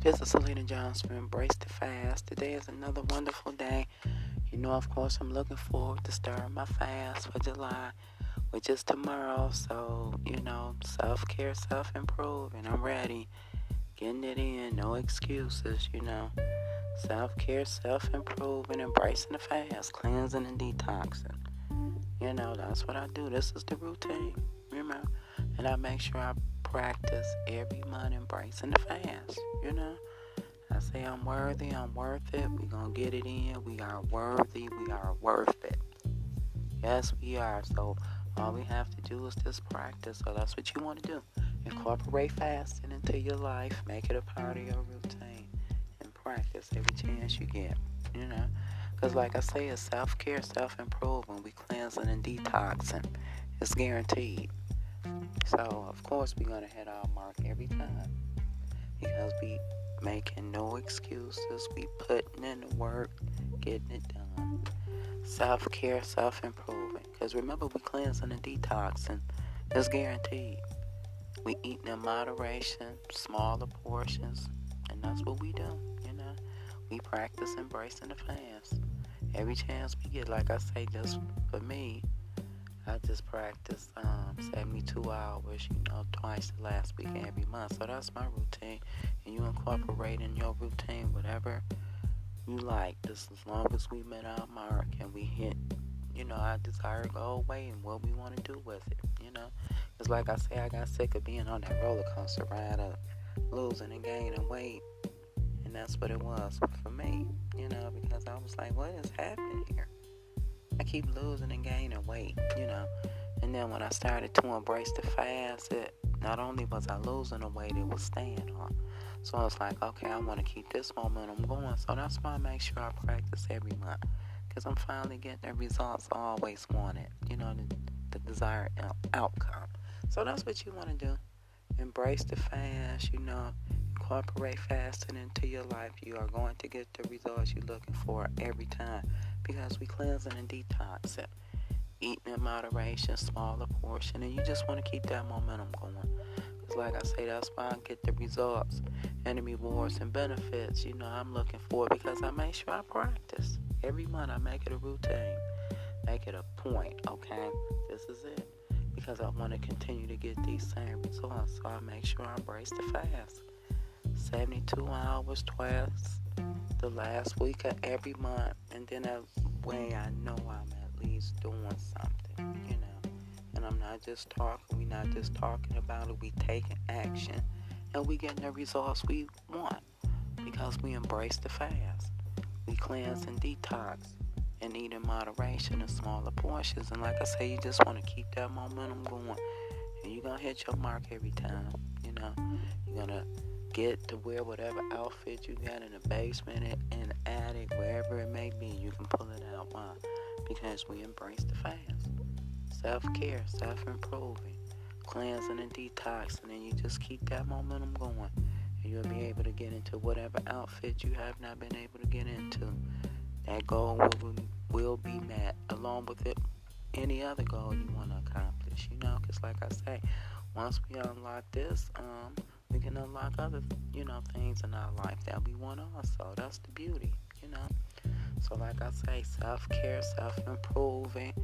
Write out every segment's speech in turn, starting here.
This is Selena Johnson. Embrace the fast. Today is another wonderful day. You know, of course, I'm looking forward to starting my fast for July, which is tomorrow. So, you know, self care, self improvement. I'm ready. Getting it in. No excuses, you know. Self care, self improvement, embracing the fast, cleansing and detoxing. You know, that's what I do. This is the routine. Know, and I make sure I practice every month embracing the fast. You know, I say I'm worthy, I'm worth it. We gonna get it in. We are worthy. We are worth it. Yes, we are. So all we have to do is just practice. So that's what you want to do. Incorporate fasting into your life. Make it a part of your routine and practice every chance you get. You know. Because, like I say, it's self care, self improvement. We cleansing and detoxing. It's guaranteed. So, of course, we're to hit our mark every time. Because we making no excuses. We putting in the work, getting it done. Self care, self improvement. Because remember, we cleansing and detoxing. It's guaranteed. We eating in moderation, smaller portions, and that's what we do. You know, we practice embracing the fast every chance we get. Like I say, just for me, Just practice um, 72 hours, you know, twice the last week and every month. So that's my routine. And you incorporate in your routine whatever you like, just as long as we met our mark and we hit, you know, our desired goal way and what we want to do with it, you know. Because, like I say, I got sick of being on that roller coaster ride of losing and gaining weight. And that's what it was for me, you know, because I was like, what is happening here? I keep losing and gaining weight, you know. And then when I started to embrace the fast, it not only was I losing the weight, it was staying on. So I was like, okay, I want to keep this momentum going. So that's why I make sure I practice every month. Because I'm finally getting the results I always wanted, you know, the, the desired outcome. So that's what you want to do. Embrace the fast, you know, incorporate fasting into your life. You are going to get the results you're looking for every time because we cleansing and detoxing. Eating in moderation, smaller portion, and you just want to keep that momentum going. Because, like I say, that's why I get the results and the rewards and benefits. You know, I'm looking for because I make sure I practice every month. I make it a routine, make it a point. Okay, this is it because I want to continue to get these same results. So I make sure I embrace the fast. 72 hours twice the last week of every month, and then that way I know I'm at least doing something, you know. And I'm not just talking, we're not just talking about it, we taking action, and we getting the results we want because we embrace the fast. We cleanse and detox and eat in moderation in smaller portions. And like I say, you just want to keep that momentum going. And you're going to hit your mark every time. You know, you're going to get to wear whatever outfit you got in the basement, in the attic, wherever it may be. You can pull it out. Why? Because we embrace the fast. Self care, self improving, cleansing and detoxing, and you just keep that momentum going. And you'll be able to get into whatever outfit you have not been able to get into. That goal will, will be met along with it, any other goal you want to accomplish, you know, because like I say, once we unlock this, um, we can unlock other, you know, things in our life that we want also. That's the beauty, you know. So, like I say, self care, self improving,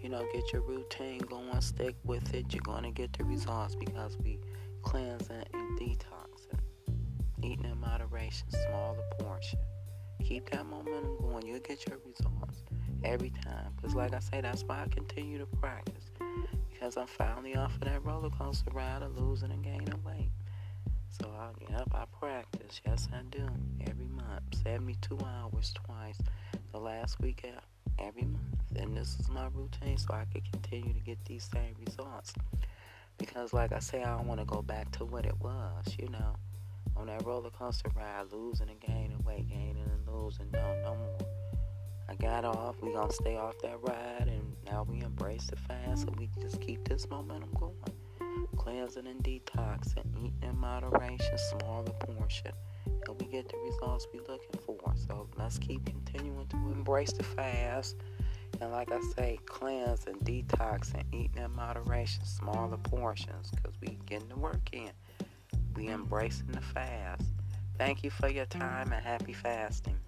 you know, get your routine going, stick with it. You're going to get the results because we cleansing and detoxing, eating in moderation, smaller portion. Keep that momentum going. You'll get your results every time. Because, like I say, that's why I continue to practice. Because I'm finally off of that roller coaster ride of losing and gaining weight. So, I, yep, I practice. Yes, I do. Every month. 72 hours twice. The last week uh, every month. And this is my routine so I can continue to get these same results. Because, like I say, I don't want to go back to what it was, you know, on that roller coaster ride, losing and gaining weight, gaining and losing. No, no more. I got off. We gonna stay off that ride, and now we embrace the fast, so we just keep this momentum going cleansing and detoxing, eating in moderation, smaller portion, and we get the results we're looking for. So let's keep continuing to embrace the fast. And like I say, cleanse and detox and eating in moderation, smaller portions, because we getting the work in. We embracing the fast Thank you for your time and happy fasting.